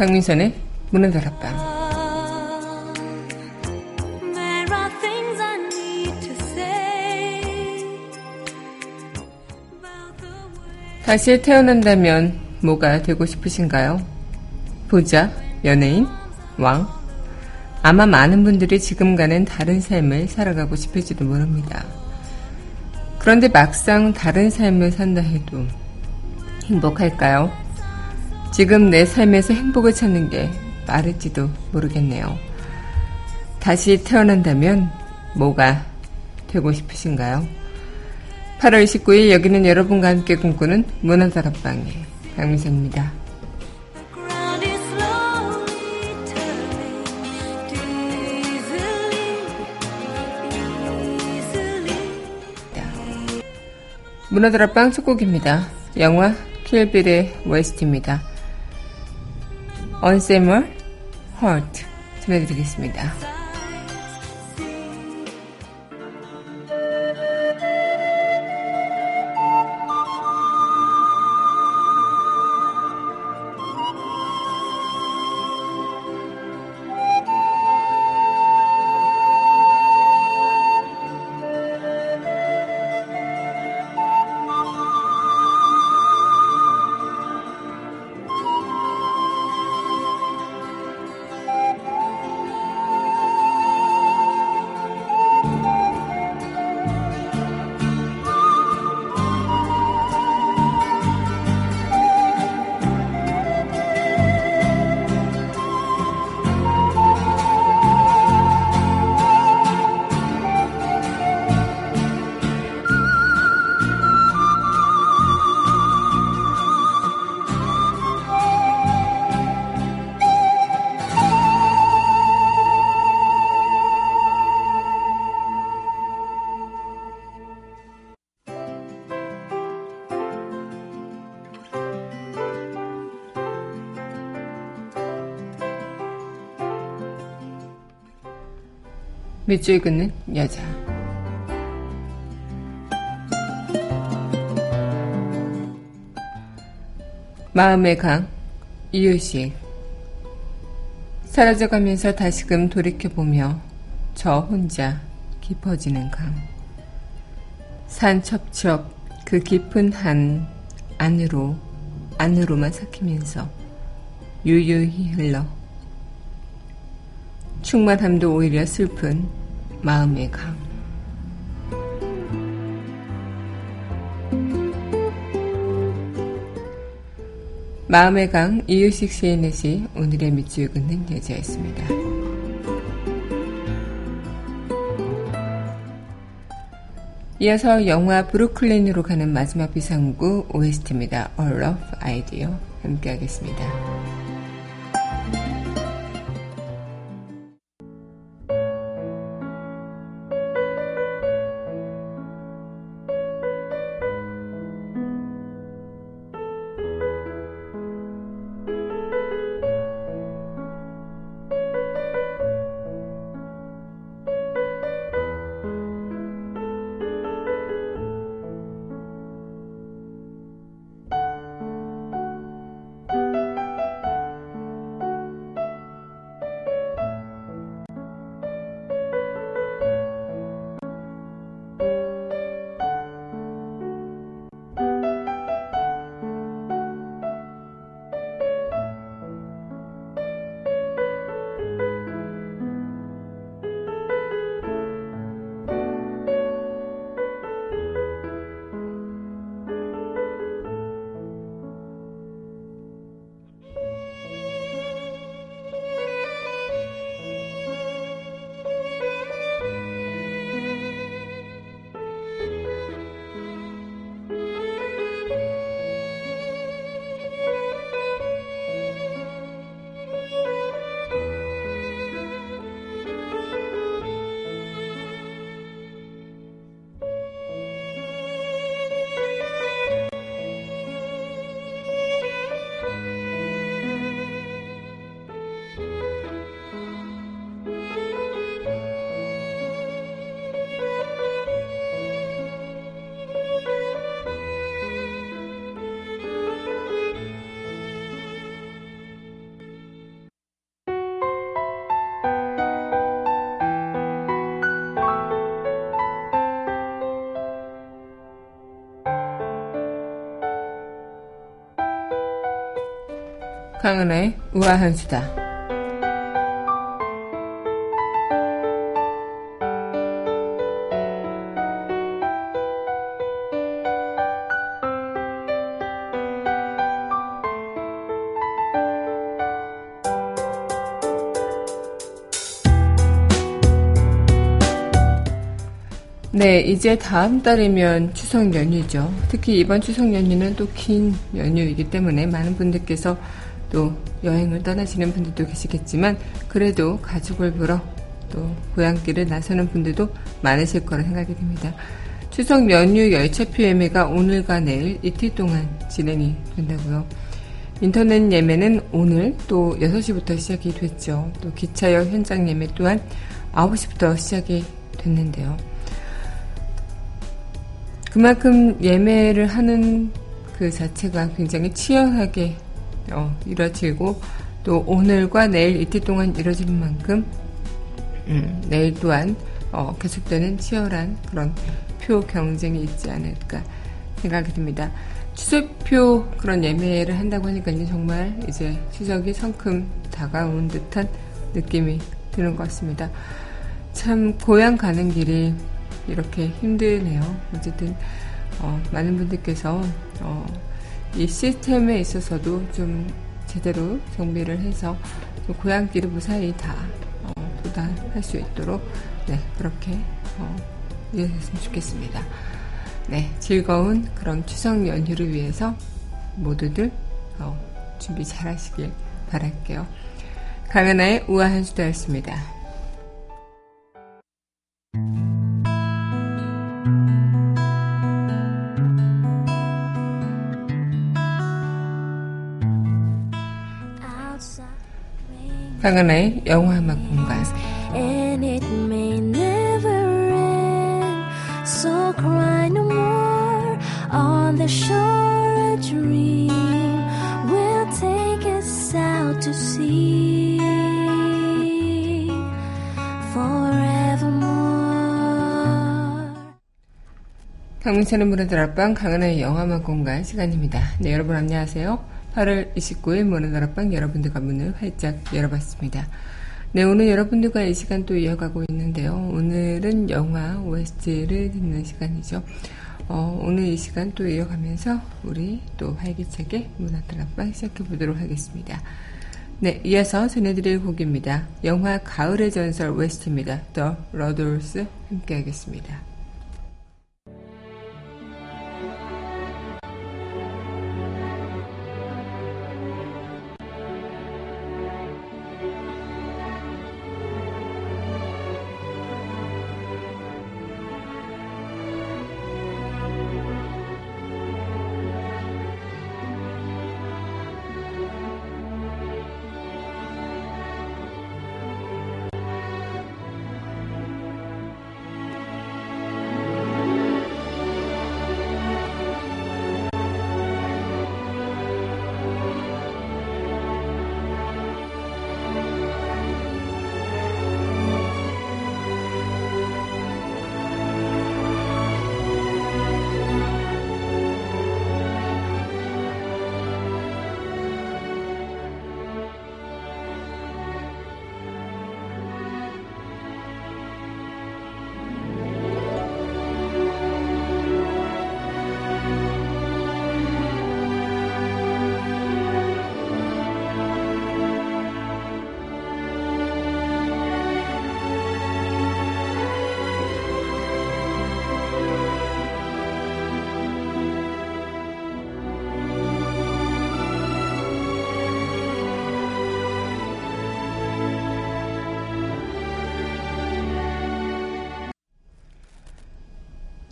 강민선의 문은 닫았다. 다시 태어난다면 뭐가 되고 싶으신가요? 부자, 연예인, 왕? 아마 많은 분들이 지금과는 다른 삶을 살아가고 싶을지도 모릅니다. 그런데 막상 다른 삶을 산다 해도 행복할까요? 지금 내 삶에서 행복을 찾는 게 빠를지도 모르겠네요. 다시 태어난다면 뭐가 되고 싶으신가요? 8월 29일 여기는 여러분과 함께 꿈꾸는 문화다락방의 강미선입니다. 문화다락방 첫 곡입니다. 영화 킬빌의 웨스트입니다. 언세멀 헐트 전해드리겠습니다. 밑줄 긋는 여자. 마음의 강, 이유식. 사라져가면서 다시금 돌이켜보며 저 혼자 깊어지는 강. 산 첩첩 그 깊은 한 안으로, 안으로만 삭히면서 유유히 흘러. 충만함도 오히려 슬픈 마음의 강. 마음의 강 이유식 시 오늘의 밑줄 긋는 여자였습니다. 이어서 영화 브루클린으로 가는 마지막 비상구 OST입니다. All of Idea 함께 하겠습니다. 강은하의 우아한 수다. 네, 이제 다음 달이면 추석 연휴죠. 특히 이번 추석 연휴는 또 긴 연휴이기 때문에 많은 분들께서 또 여행을 떠나시는 분들도 계시겠지만 그래도 가족을 보러 또 고향길을 나서는 분들도 많으실 거라 생각이 됩니다. 추석 연휴 열차표 예매가 오늘과 내일 이틀 동안 진행이 된다고요. 인터넷 예매는 오늘 또 6시부터 시작이 됐죠. 또 기차역 현장 예매 또한 9시부터 시작이 됐는데요. 그만큼 예매를 하는 그 자체가 굉장히 치열하게 어, 이뤄지고 또 오늘과 내일 이틀 동안 이뤄지는 만큼 음, 내일 또한 어, 계속되는 치열한 그런 표 경쟁이 있지 않을까 생각이 듭니다. 추석표 그런 예매를 한다고 하니까 정말 이제 추석이 성큼 다가온 듯한 느낌이 드는 것 같습니다. 참 고향 가는 길이 이렇게 힘드네요. 어쨌든 어, 많은 분들께서 어, 이 시스템에 있어서도 좀 제대로 정비를 해서 고향길을 무사히 다 어, 도달할 수 있도록 네 그렇게 어, 이해했으면 좋겠습니다. 네 즐거운 그런 추석 연휴를 위해서 모두들 어, 준비 잘 하시길 바랄게요. 강연아의 우아한 수다였습니다. 강은하의 영화 음악 공간 And it may never end So cry no more On the shore a dream Will take us out to sea Forevermore 강민선의 문화들 앞방 강은하의 영화 음악 공간 시간입니다. 네 여러분 안녕하세요. 8월 29일 문화다락방 여러분들과 문을 활짝 열어봤습니다. 네, 오늘 여러분들과 이 시간 또 이어가고 있는데요. 오늘은 영화 OST를 듣는 시간이죠. 어, 오늘 이 시간 또 이어가면서 우리 또 활기차게 문화다락방 시작해보도록 하겠습니다. 네, 이어서 전해드릴 곡입니다. 영화 가을의 전설 OST입니다. The Roddles 함께 하겠습니다.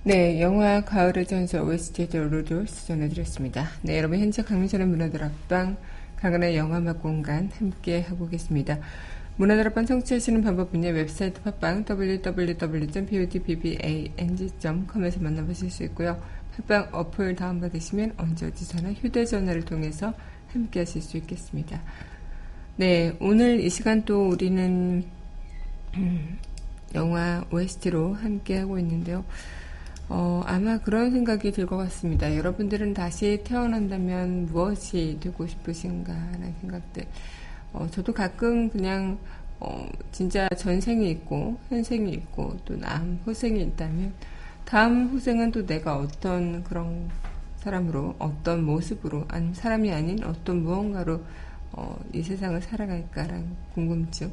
네, 영화 가을의 전설 OST The Ludlows 전해드렸습니다. 네, 여러분 현재 강민선의 문화다락방 강한의 영화음악 공간 함께 하고 계십니다. 문화다락방 청취하시는 방법은요. 웹사이트 팟빵 www.podbbang.com에서 만나보실 수 있고요. 팟빵 어플 다운받으시면 언제 어디서나 휴대전화를 통해서 함께 하실 수 있겠습니다. 네, 오늘 이 시간 또 우리는 음, 영화 OST로 함께 하고 있는데요. 어, 아마 그런 생각이 들 것 같습니다. 여러분들은 다시 태어난다면 무엇이 되고 싶으신가 라는 생각들. 어, 저도 가끔 그냥, 어, 진짜 전생이 있고, 현생이 있고, 또 남, 후생이 있다면, 다음 후생은 또 내가 어떤 그런 사람으로, 어떤 모습으로, 아니 사람이 아닌 어떤 무언가로, 어, 이 세상을 살아갈까라는 궁금증.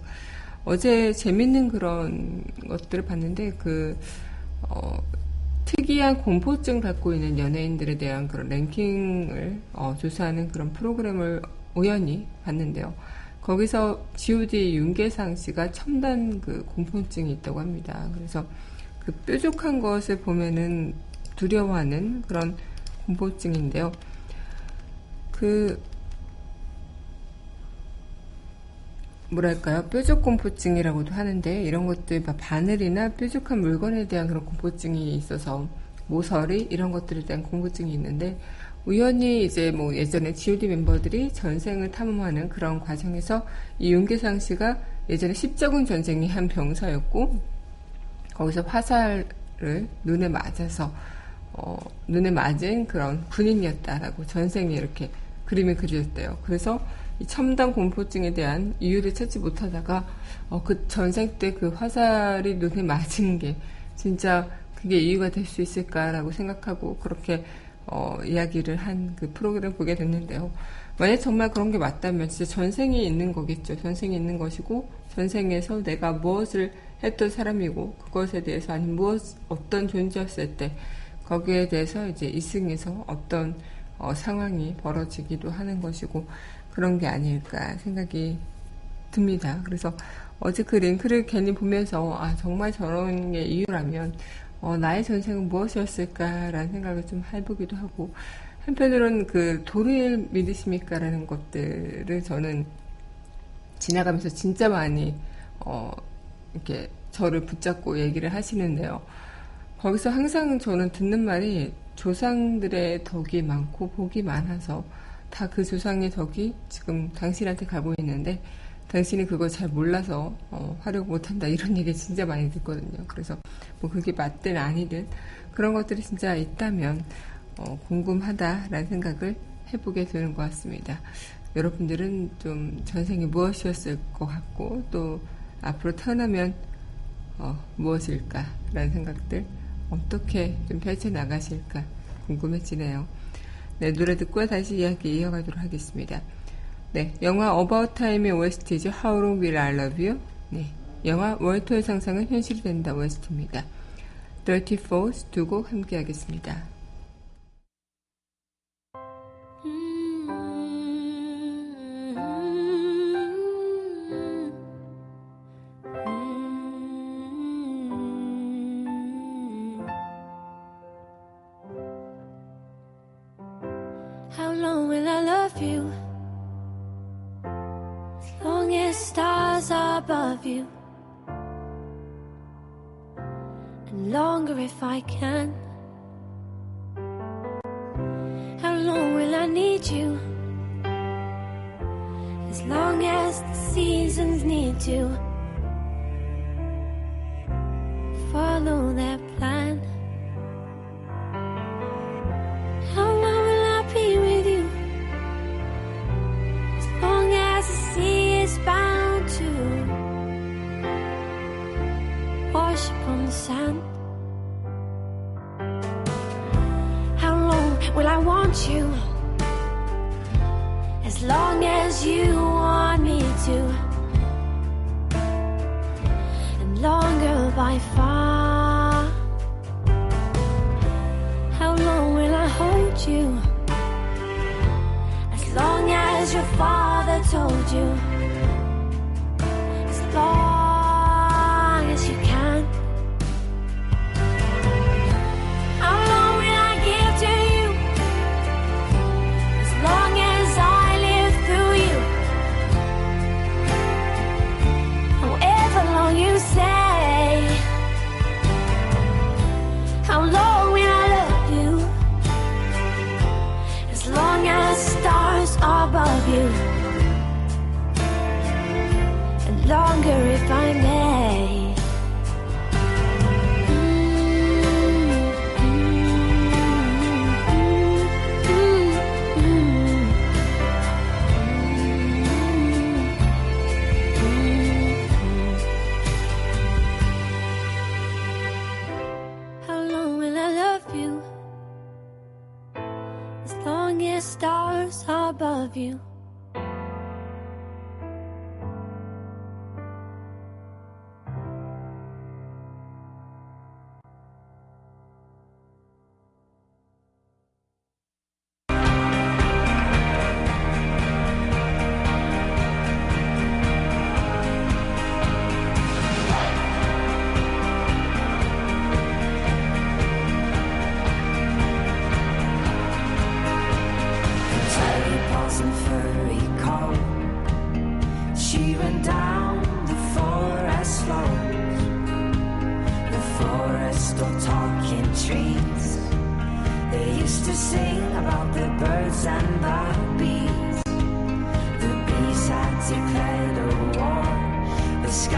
어제 재밌는 그런 것들을 봤는데, 그, 어, 특이한 공포증 갖고 있는 연예인들에 대한 그런 랭킹을 어, 조사하는 그런 프로그램을 우연히 봤는데요. 거기서 G.O.D 윤계상 씨가 첨단 그 공포증이 있다고 합니다. 그래서 그 뾰족한 것을 보면은 두려워하는 그런 공포증인데요. 그 뭐랄까요 뾰족 공포증이라고도 하는데 이런 것들 바늘이나 뾰족한 물건에 대한 그런 공포증이 있어서 모서리 이런 것들에 대한 공포증이 있는데 우연히 이제 뭐 예전에 G.O.D 멤버들이 전생을 탐험하는 그런 과정에서 이 윤계상 씨가 예전에 십자군 전쟁이 한 병사였고 거기서 화살을 눈에 맞아서 어, 눈에 맞은 그런 군인이었다라고 전생에 이렇게 그림이 그려졌대요. 그래서 이 첨단 공포증에 대한 이유를 찾지 못하다가 어, 그 전생 때 그 화살이 눈에 맞은 게 진짜 그게 이유가 될 수 있을까라고 생각하고 그렇게 어, 이야기를 한 그 프로그램 을 보게 됐는데요. 만약 정말 그런 게 맞다면 진짜 전생이 있는 거겠죠. 전생이 있는 것이고 전생에서 내가 무엇을 했던 사람이고 그것에 대해서 아니 무엇 어떤 존재였을 때 거기에 대해서 이제 이승에서 어떤 어, 상황이 벌어지기도 하는 것이고 그런 게 아닐까 생각이 듭니다. 그래서 어제 그 링크를 괜히 보면서 아 정말 저런 게 이유라면 어, 나의 전생은 무엇이었을까라는 생각을 좀 해보기도 하고 한편으로는 그 도를 믿으십니까라는 것들을 저는 지나가면서 진짜 많이 어, 이렇게 저를 붙잡고 얘기를 하시는데요. 거기서 항상 저는 듣는 말이 조상들의 덕이 많고 복이 많아서 다 그 조상의 덕이 지금 당신한테 가고 있는데 당신이 그걸 잘 몰라서 어, 활용 못한다 이런 얘기 진짜 많이 듣거든요. 그래서 뭐 그게 맞든 아니든 그런 것들이 진짜 있다면 어, 궁금하다라는 생각을 해보게 되는 것 같습니다. 여러분들은 좀 전생이 무엇이었을 것 같고 또 앞으로 태어나면 어, 무엇일까라는 생각들 어떻게 좀 펼쳐 나가실까 궁금해지네요. 네, 노래 듣고 다시 이야기 이어가도록 하겠습니다. 네, 영화 About Time의 OST죠. How Long Will I Love You? 네, 영화 월터의 상상은 현실이 된다 OST입니다. Dirty Force 두곡 함께 하겠습니다. As long as you want me to, and longer by far. How long will I hold you? As long as your father told you, above you.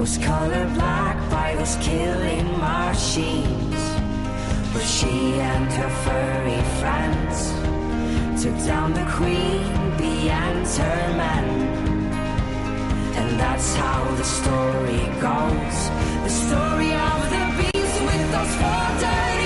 was colored black by those killing machines. But she and her furry friends took down the queen bee and her men. And that's how the story goes. The story of the beast with those four days.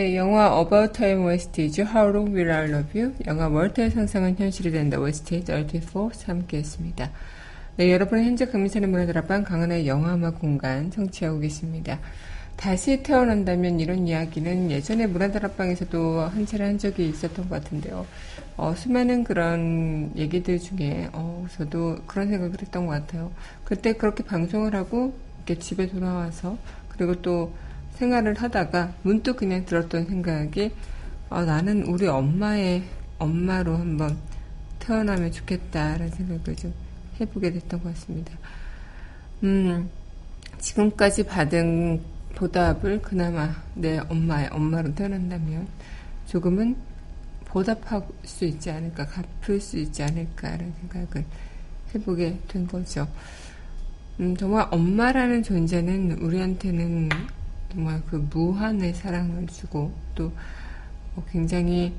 네, 영화 About Time OST죠. How Long Will I Love You? 영화 월터의 상상은 현실이 된다 OST 34 함께 했습니다. 네, 여러분 현재 금미산의 문화들 앞방 강한의 영화음악 공간 청취하고 계십니다. 다시 태어난다면 이런 이야기는 예전에 문화들 앞방에서도 한 차례 한 적이 있었던 것 같은데요. 어, 수많은 그런 얘기들 중에 어, 저도 그런 생각을 했던 것 같아요. 그때 그렇게 방송을 하고 이렇게 집에 돌아와서 그리고 또 생활을 하다가 문득 그냥 들었던 생각이 어, 나는 우리 엄마의 엄마로 한번 태어나면 좋겠다라는 생각을 좀 해보게 됐던 것 같습니다. 음, 지금까지 받은 보답을 그나마 내 엄마의 엄마로 태어난다면 조금은 보답할 수 있지 않을까, 갚을 수 있지 않을까라는 생각을 해보게 된 거죠. 음, 정말 엄마라는 존재는 우리한테는 정말 그 무한의 사랑을 주고 또뭐 굉장히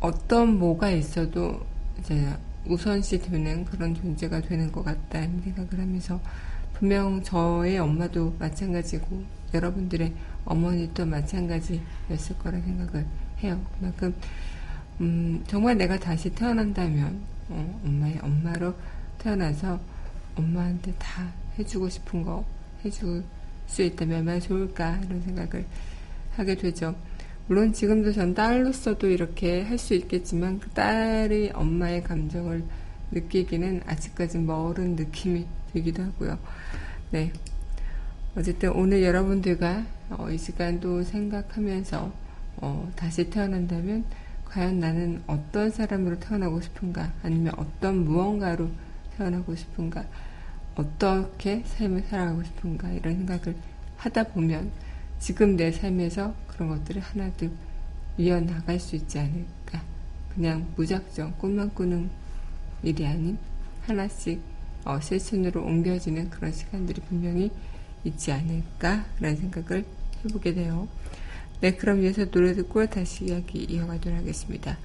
어떤 뭐가 있어도 이제 우선시 되는 그런 존재가 되는 것 같다는 생각을 하면서 분명 저의 엄마도 마찬가지고 여러분들의 어머니도 마찬가지였을 거라 생각을 해요. 그만큼 음, 정말 내가 다시 태어난다면 어, 엄마의 엄마로 태어나서 엄마한테 다 해주고 싶은 거 해줄 수 있다면 얼마나 좋을까 이런 생각을 하게 되죠. 물론 지금도 전 딸로서도 이렇게 할 수 있겠지만 그 딸이 엄마의 감정을 느끼기는 아직까지 멀은 느낌이 들기도 하고요. 네. 어쨌든 오늘 여러분들과 어, 이 시간도 생각하면서 어, 다시 태어난다면 과연 나는 어떤 사람으로 태어나고 싶은가 아니면 어떤 무언가로 태어나고 싶은가 어떻게 삶을 살아가고 싶은가 이런 생각을 하다 보면 지금 내 삶에서 그런 것들을 하나둘 이어나갈 수 있지 않을까 그냥 무작정 꿈만 꾸는 일이 아닌 하나씩 어, 실천으로 옮겨지는 그런 시간들이 분명히 있지 않을까라는 생각을 해보게 돼요. 네, 그럼 이어서 노래 듣고 다시 이야기 이어가도록 하겠습니다.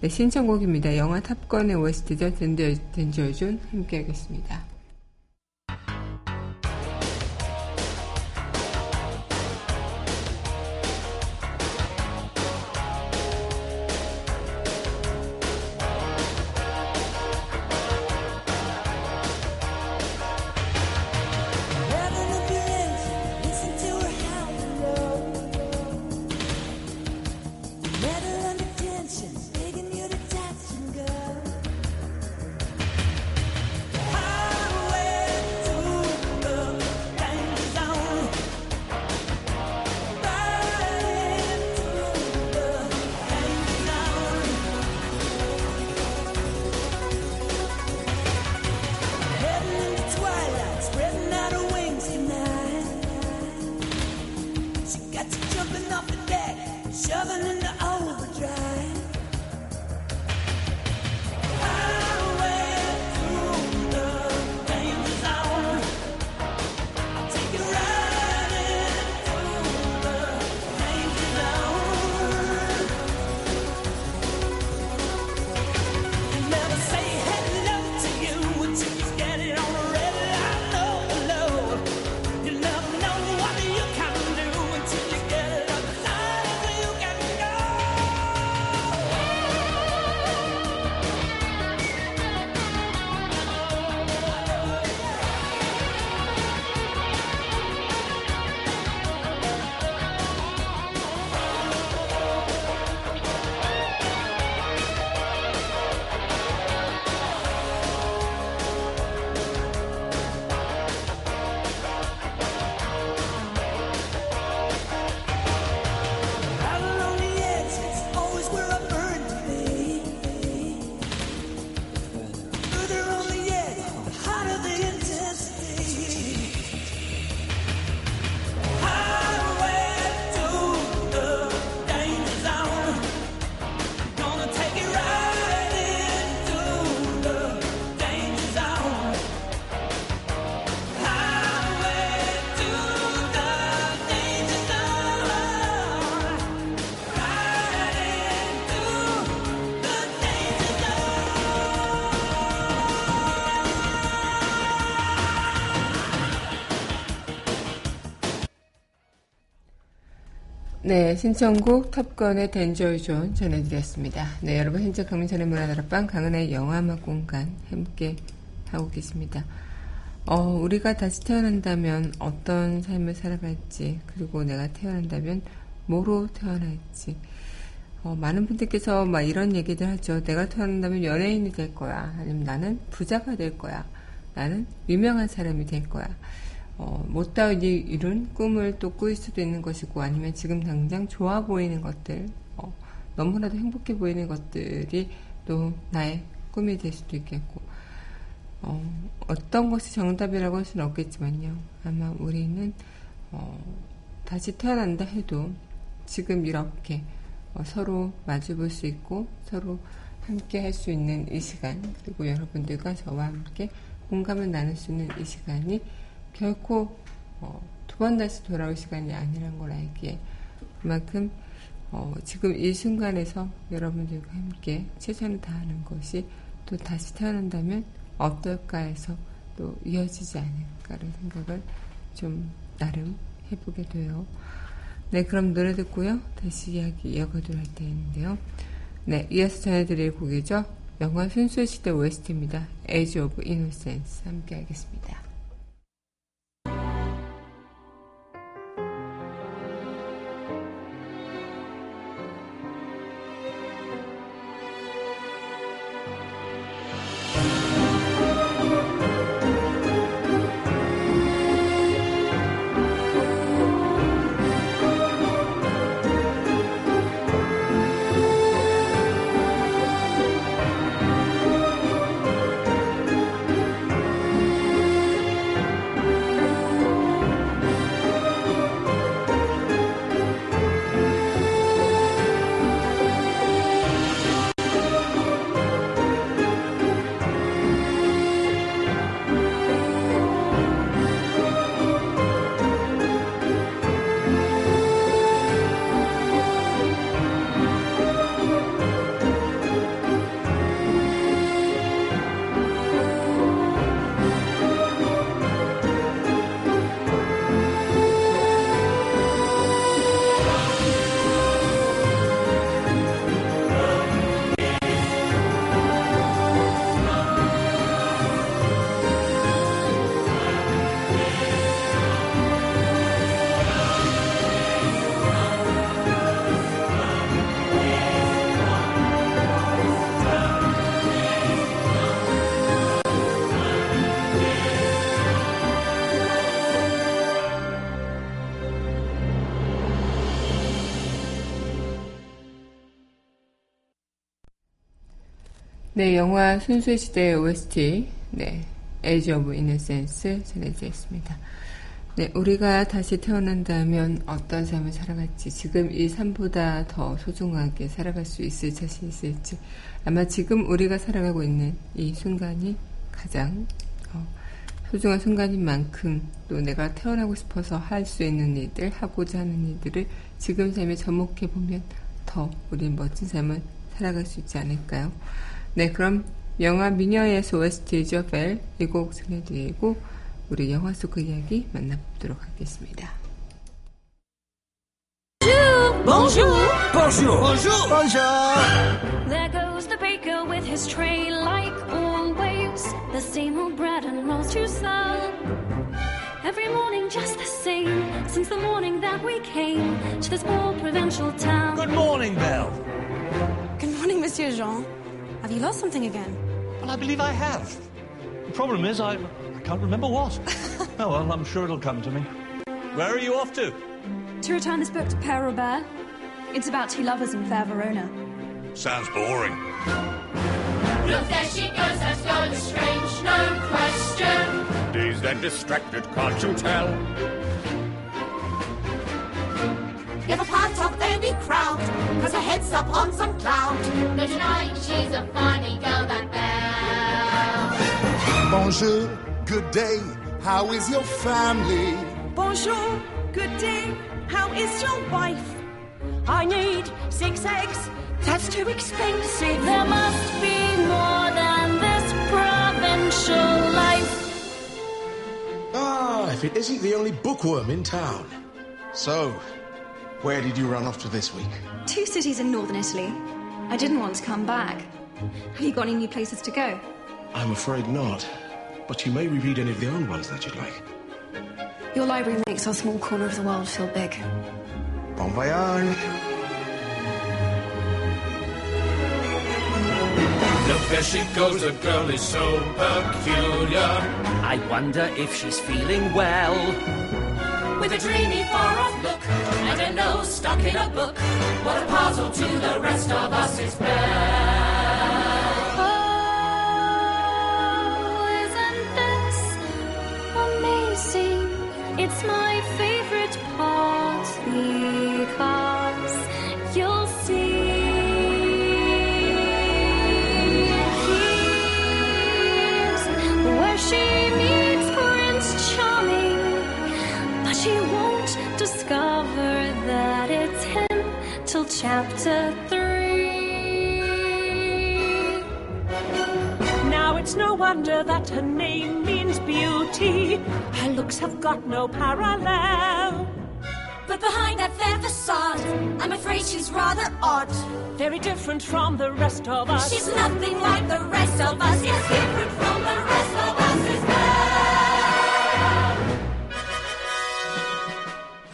네, 신청곡입니다. 영화 탑건의 OST죠. Danger Zone 함께 하겠습니다. 네, 신청곡 탑건의 덴저존 전해드렸습니다. 네, 여러분 현재 강민선의 문화다락방 강은의 영화음악 공간 함께 하고 계십니다. 어, 우리가 다시 태어난다면 어떤 삶을 살아갈지, 그리고 내가 태어난다면 뭐로 태어날지, 어, 많은 분들께서 막 이런 얘기들 하죠. 내가 태어난다면 연예인이 될 거야. 아니면 나는 부자가 될 거야. 나는 유명한 사람이 될 거야. 어, 못다 이룬 꿈을 또 꾸일 수도 있는 것이고 아니면 지금 당장 좋아 보이는 것들 어, 너무나도 행복해 보이는 것들이 또 나의 꿈이 될 수도 있겠고 어, 어떤 것이 정답이라고 할 수는 없겠지만요. 아마 우리는 어, 다시 태어난다 해도 지금 이렇게 어, 서로 마주 볼 수 있고 서로 함께 할 수 있는 이 시간 그리고 여러분들과 저와 함께 공감을 나눌 수 있는 이 시간이 결코 어, 두번 다시 돌아올 시간이 아니란 걸 알기에 그만큼 어, 지금 이 순간에서 여러분들과 함께 최선을 다하는 것이 또 다시 태어난다면 어떨까 해서 또 이어지지 않을까라는 생각을 좀 나름 해보게 돼요. 네, 그럼 노래 듣고요. 다시 이야기 이어가도록 할 때인데요. 네, 이어서 전해드릴 곡이죠. 영화 순수시대 OST입니다. Age of Innocence 함께 하겠습니다. 네, 영화 순수의 시대의 OST, 네, Age of Innocence 전해드렸습니다. 네, 우리가 다시 태어난다면 어떤 삶을 살아갈지, 지금 이 삶보다 더 소중하게 살아갈 수 있을 자신 있을지, 아마 지금 우리가 살아가고 있는 이 순간이 가장 어, 소중한 순간인 만큼 또 내가 태어나고 싶어서 할 수 있는 일들, 하고자 하는 일들을 지금 삶에 접목해 보면 더 우린 멋진 삶을 살아갈 수 있지 않을까요? 네, 그럼 영화 미녀의 OST죠, 벨. 이곡 전해드리고, 우리 영화 속 그 이야기 만나보도록 하겠습니다. Bonjour. Bonjour. Bonjour. Bonjour. There goes the baker with his tray like always. The same old bread and rolls to sell. Every morning just the same. Since the morning that we came to this small provincial town. Good morning, Belle. Good morning, Monsieur Jean. Have you lost something again? Well, I believe I have. The problem is, I, I can't remember what. oh, well, I'm sure it'll come to me. Where are you off to? To return this book to Père Robert. It's about two lovers in fair Verona. Sounds boring. Look, there she goes, that girl is strange, no question. Dazed and distracted, can't you tell? Give a part of any crowd, cause her head's up on some cloud. No denying she's a funny girl, that Belle. Bonjour, good day, how is your family? Bonjour, good day, how is your wife? I need six eggs, that's too expensive. There must be more than this provincial life. Ah, if it isn't the only bookworm in town. So, where did you run off to this week? Two cities in northern Italy. I didn't want to come back. Have you got any new places to go? I'm afraid not. But you may reread any of the old ones that you'd like. Your library makes our small corner of the world feel big. Bon voyage. Look, there she goes, the girl is so peculiar. I wonder if she's feeling well with a dreamy far-off look and a nose stuck in a book. What a puzzle to the rest of us is Belle. Chapter three. Now it's no wonder that her name means beauty. Her looks have got no parallel. But behind that fair facade, I'm afraid she's rather odd. Very different from the rest of us. She's nothing like the rest of us. Yes, different from the rest of us is Belle.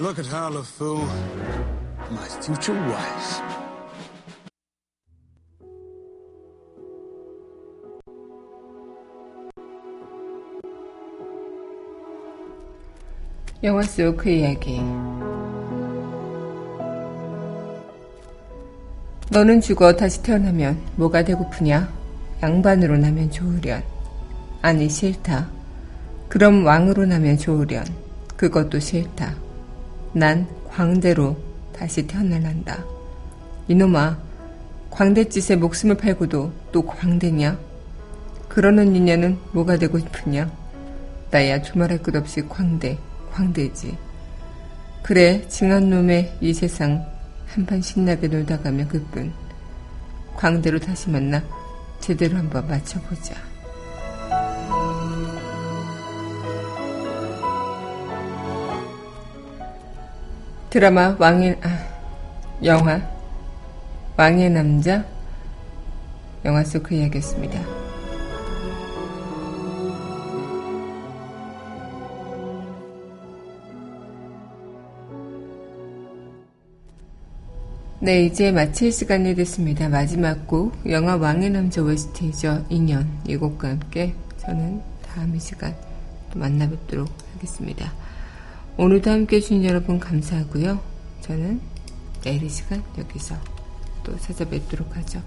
Look at her, LeFou. My future wife. 영화 속 그 이야기. 너는 죽어 다시 태어나면 뭐가 되고프냐? 양반으로 나면 좋으련. 아니 싫다. 그럼 왕으로 나면 좋으련. 그것도 싫다. 난 광대로 다시 태어날란다. 이놈아, 광대짓에 목숨을 팔고도 또 광대냐? 그러는 인연은 뭐가 되고 싶으냐? 나야 두말할 것 없이 광대, 광대지. 그래, 징한 놈의 이 세상 한판 신나게 놀다 가면 그뿐. 광대로 다시 만나 제대로 한번 맞춰보자. 드라마 왕의 아, 영화 왕의 남자 영화 속 그 이야기였습니다. 네, 이제 마칠 시간이 됐습니다. 마지막 곡, 영화 왕의 남자 OST죠. 2년. 이 곡과 함께 저는 다음 이 시간 또 만나 뵙도록 하겠습니다. 오늘도 함께 해주신 여러분 감사하고요. 저는 내일 이 시간 여기서 또 찾아뵙도록 하죠.